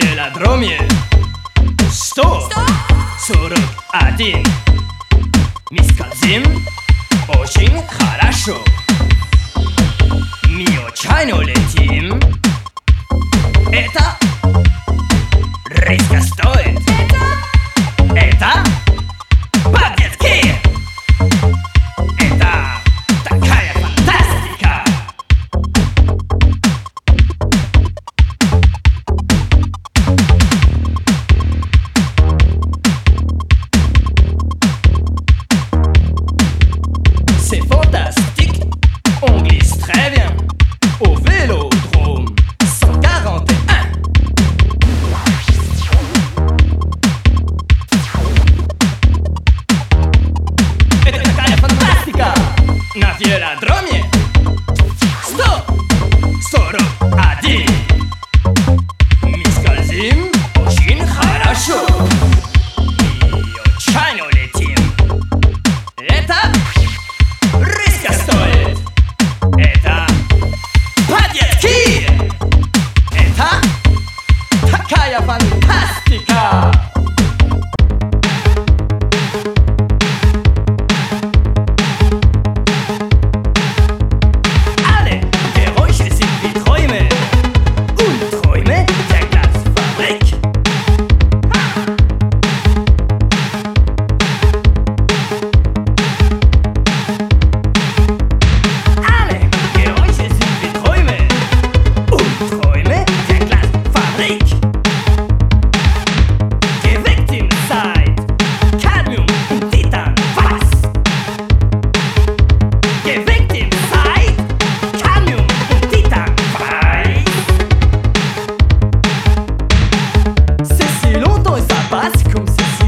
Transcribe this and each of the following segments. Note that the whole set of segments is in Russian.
велодроме. Сто. Сорок один. Мы скользим очень хорошо. Мы отчаянно летим. Это резко сто Дроме сто сорок один. Мы скользим очень хорошо. И очень улетим. Это риска стоит. Это по-детски Это такая фантазия.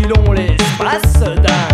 filons l'espace d'un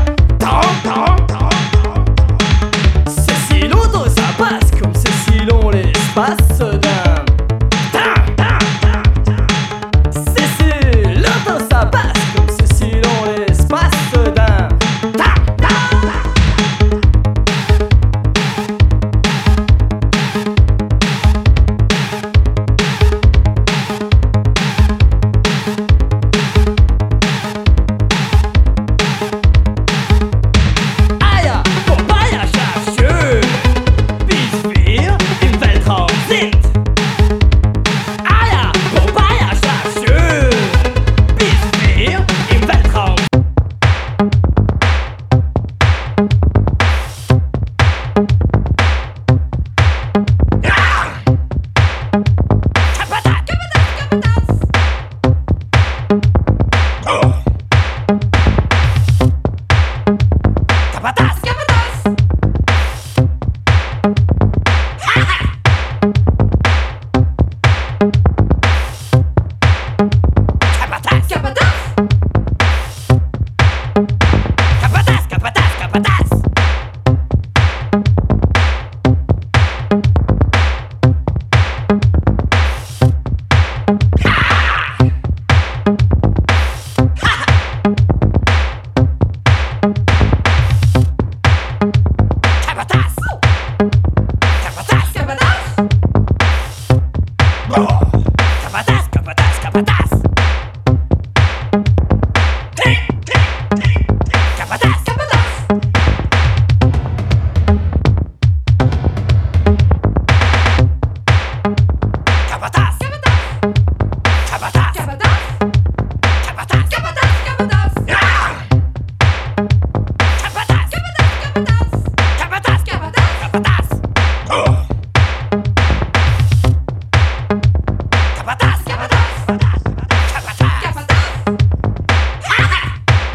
patata.